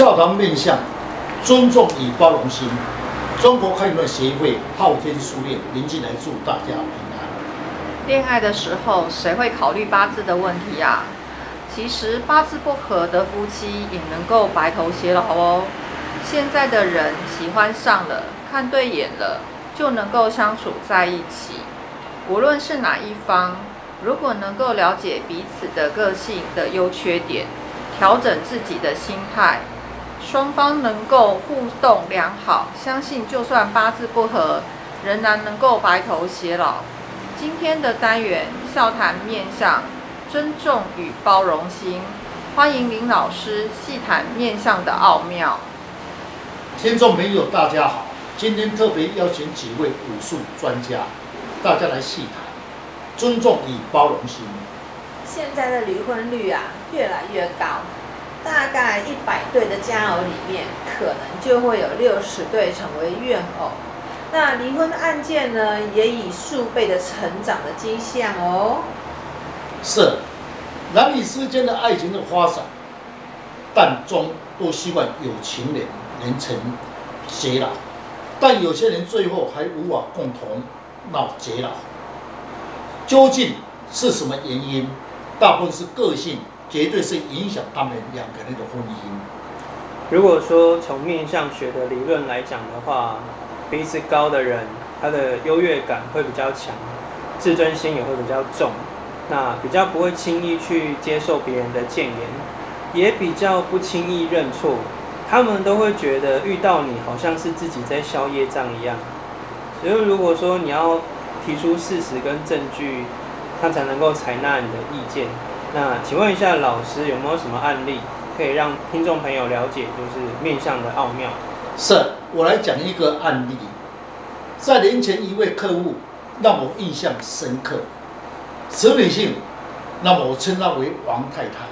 笑谈面相，尊重与包容心。中国开运协会昊天书院林进来祝大家平安。恋爱的时候，谁会考虑八字的问题啊？其实八字不合的夫妻也能够白头偕老哦。现在的人喜欢上了，看对眼了，就能够相处在一起。无论是哪一方，如果能够了解彼此的个性的优缺点，调整自己的心态，双方能够互动良好，相信就算八字不合，仍然能够白头偕老。今天的单元笑谈面相，尊重与包容心，欢迎林老师细谈面相的奥妙。听众朋友，大家好，今天特别邀请几位武术专家，大家来细谈尊重与包容心。现在的离婚率啊越来越高，大概一百对的佳偶里面，可能就会有六十对成为怨偶。那离婚案件呢，也以数倍的成长的迹象哦。是，男女之间的爱情的发展，但终都希望有情人。能成偕老，但有些人最后还无法共同闹偕老，究竟是什么原因？大部分是个性，绝对是影响他们两个人的婚姻。如果说从面相学的理论来讲的话，鼻子高的人，他的优越感会比较强，自尊心也会比较重，那比较不会轻易去接受别人的谏言，也比较不轻易认错。他们都会觉得遇到你好像是自己在消业障一样，所以如果说你要提出事实跟证据，他才能够采纳你的意见。那请问一下老师有没有什么案例可以让听众朋友了解，就是面相的奥妙？是，我来讲一个案例。在年前一位客户让我印象深刻，此女性，那么我称她为王太太，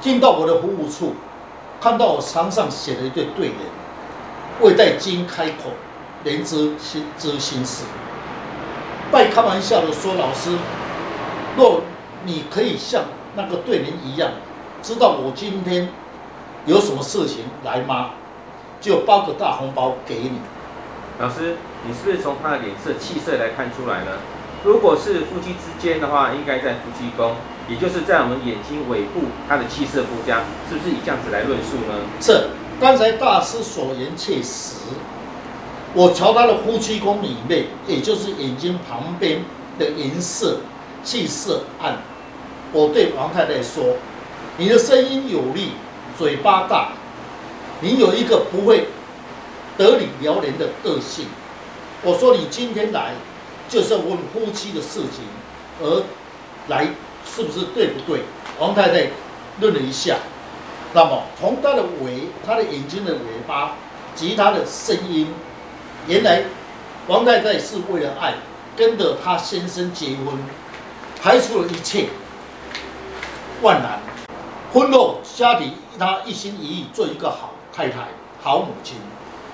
进到我的服务处。看到我墙上写了一对对联，未待经开口，连知心知心事。半开玩笑的说：“老师，若你可以像那个对联一样，知道我今天有什么事情来吗？就包个大红包给你。”老师，你是不是从他的脸色气色来看出来呢？如果是夫妻之间的话，应该在夫妻宫。也就是在我们眼睛尾部，他的气色不佳，是不是以这样子来论述呢？是，刚才大师所言切实。我瞧他的夫妻宫里面，也就是眼睛旁边的颜色气色暗。我对王太太说：“你的声音有力，嘴巴大，你有一个不会得理聊人的个性。”我说：“你今天来，就是要问夫妻的事情，而来。”是不是对不对？王太太愣了一下，那么从她的尾，她的眼睛的尾巴及她的声音，原来王太太是为了爱，跟着她先生结婚，排除了一切万难。婚后家庭，她一心一意做一个好太太、好母亲，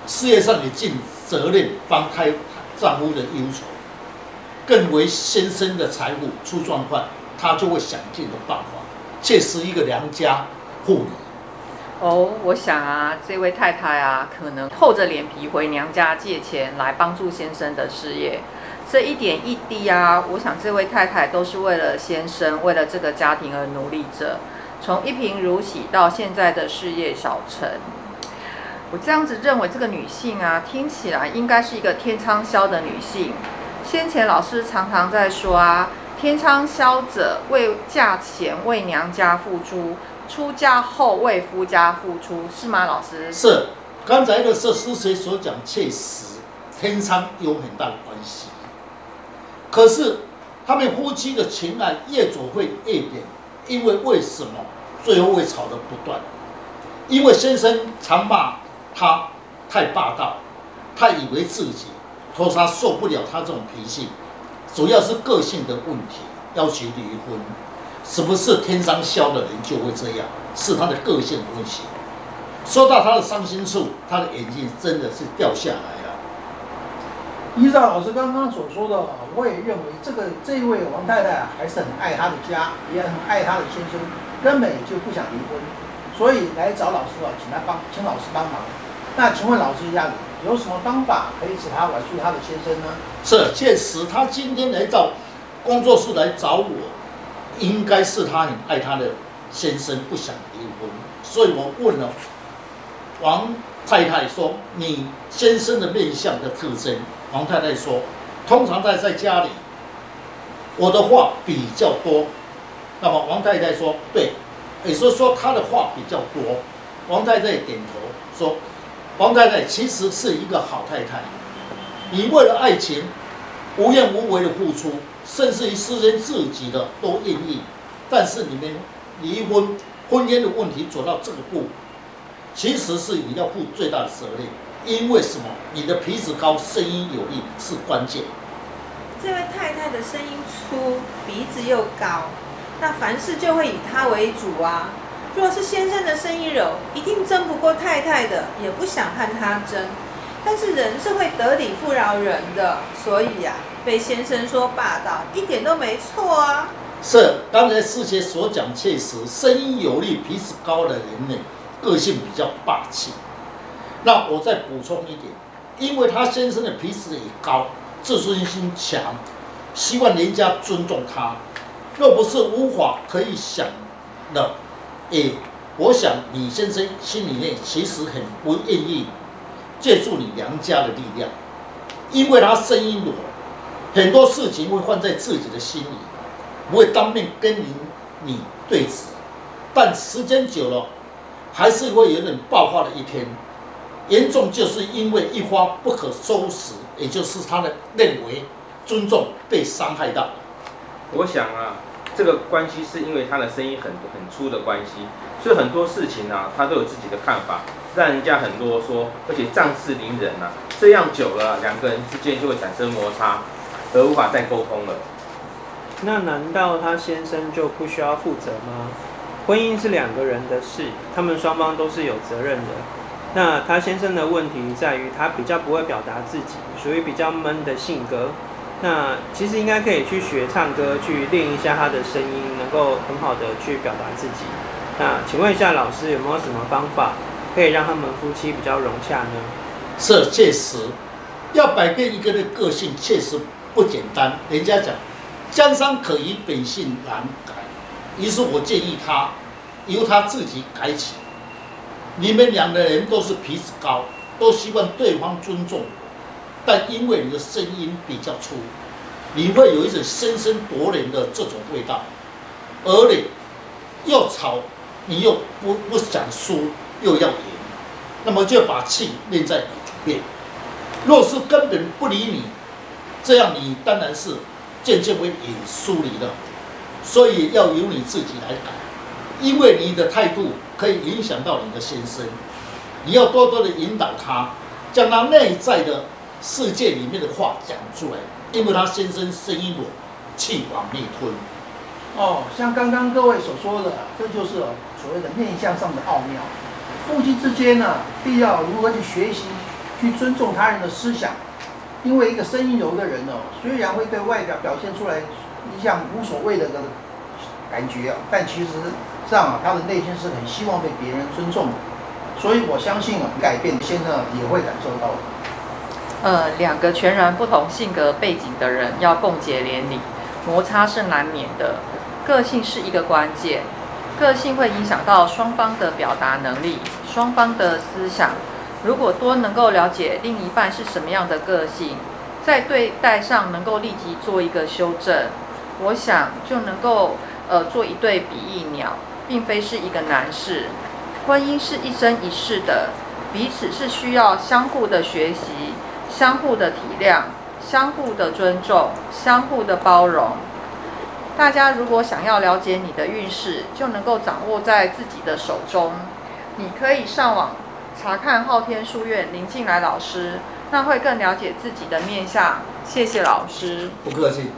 事业上也尽责任帮开丈夫的忧愁，更为先生的财务出状况。他就会想尽的办法，切实一个良家妇女。哦，我想啊，这位太太啊，可能厚着脸皮回娘家借钱来帮助先生的事业。这一点一滴啊，我想这位太太都是为了先生，为了这个家庭而努力着，从一贫如洗到现在的事业小成。我这样子认为，这个女性啊，听起来应该是一个天仓霄的女性。先前老师常常在说啊。天仓霄者为嫁前为娘家付出，出嫁后为夫家付出，是吗？老师是。刚才的是师谁所讲确实，天仓有很大的关系。可是他们夫妻的情爱越走会越远，因为为什么最后会吵得不断？因为先生常骂他太霸道，他以为自己，说他受不了他这种脾气。主要是个性的问题，要求离婚，是不是天上消的人就会这样？是他的个性问题。说到他的伤心处，他的眼睛真的是掉下来。依照老师刚刚所说的，我也认为这个这位王太太还是很爱她的家，也很爱她的先生，根本就不想离婚。所以来找老师啊，请他帮，请老师帮忙。那请问老师一下，有什么方法可以使他挽救他的先生呢？是，确实，他今天来找工作室来找我，应该是他很爱他的先生，不想离婚。所以我问了王太太说：“你先生的面相的特征？”王太太说：“通常在在家里，我的话比较多。”那么王太太说：“对。”也就是说她的话比较多。王太太点头说：“王太太其实是一个好太太，你为了爱情无怨无悔的付出，甚至于牺牲自己的都愿意。但是你们离婚婚姻的问题走到这个步，其实是你要负最大的责任。因为什么？你的鼻子高，声音有力是关键。这位太太的声音粗，鼻子又高。”那凡事就会以她为主啊。若是先生的声音柔，一定争不过太太的，也不想和他争。但是人是会得理不饶人的，所以呀、啊，被先生说霸道，一点都没错啊。是，刚才师姐所讲确实，声音有力、鼻子高的人呢，个性比较霸气。那我再补充一点，因为他先生的鼻子也高，自尊心强，希望人家尊重他。若不是无法可以想的，诶，我想李先生心里面其实很不愿意借助你娘家的力量，因为他声音弱，很多事情会放在自己的心里，不会当面跟你你对峙，但时间久了，还是会有点爆发的一天，严重就是因为一发不可收拾，也就是他的认为尊重被伤害到。我想啊，这个关系是因为他的声音很很粗的关系，所以很多事情啊，他都有自己的看法，让人家很啰嗦，而且仗势凌人啊。这样久了，两个人之间就会产生摩擦，而无法再沟通了。那难道他先生就不需要负责吗？婚姻是两个人的事，他们双方都是有责任的。那他先生的问题在于，他比较不会表达自己，属于比较闷的性格。那其实应该可以去学唱歌，去练一下他的声音，能够很好的去表达自己。那请问一下老师，有没有什么方法可以让他们夫妻比较融洽呢？是，确实要改变一个人的个性，确实不简单。人家讲江山可移，本性难改。于是我建议他由他自己改起。你们两个人都是鼻子高，都希望对方尊重。但因为你的声音比较粗，你会有一种声声夺人的这种味道，而你又吵，你又不不想输，又要赢，那么就把气练在里面。若是根本不理你，这样你当然是渐渐会赢输离的。所以要由你自己来改，因为你的态度可以影响到你的先生，你要多多的引导他，将他内在的。世界里面的话讲出来，因为他先生声音我，气往内吞。哦，像刚刚各位所说的，这就是所谓的面相上的奥妙。夫妻之间呢，必要如何去学习，去尊重他人的思想。因为一个声音柔的人哦，虽然会对外表表现出来一向无所谓的个感觉，但其实上啊，他的内心是很希望被别人尊重的。所以我相信啊，改变先生也会感受到的。呃，两个全然不同性格背景的人要共结连理，摩擦是难免的。个性是一个关键，个性会影响到双方的表达能力，双方的思想。如果多能够了解另一半是什么样的个性，在对待上能够立即做一个修正，我想就能够呃做一对比翼鸟，并非是一个难事。婚姻是一生一世的，彼此是需要相互的学习。相互的体谅，相互的尊重，相互的包容。大家如果想要了解你的运势，就能够掌握在自己的手中。你可以上网查看昊天书院林静来老师，那会更了解自己的面相。谢谢老师。不客气。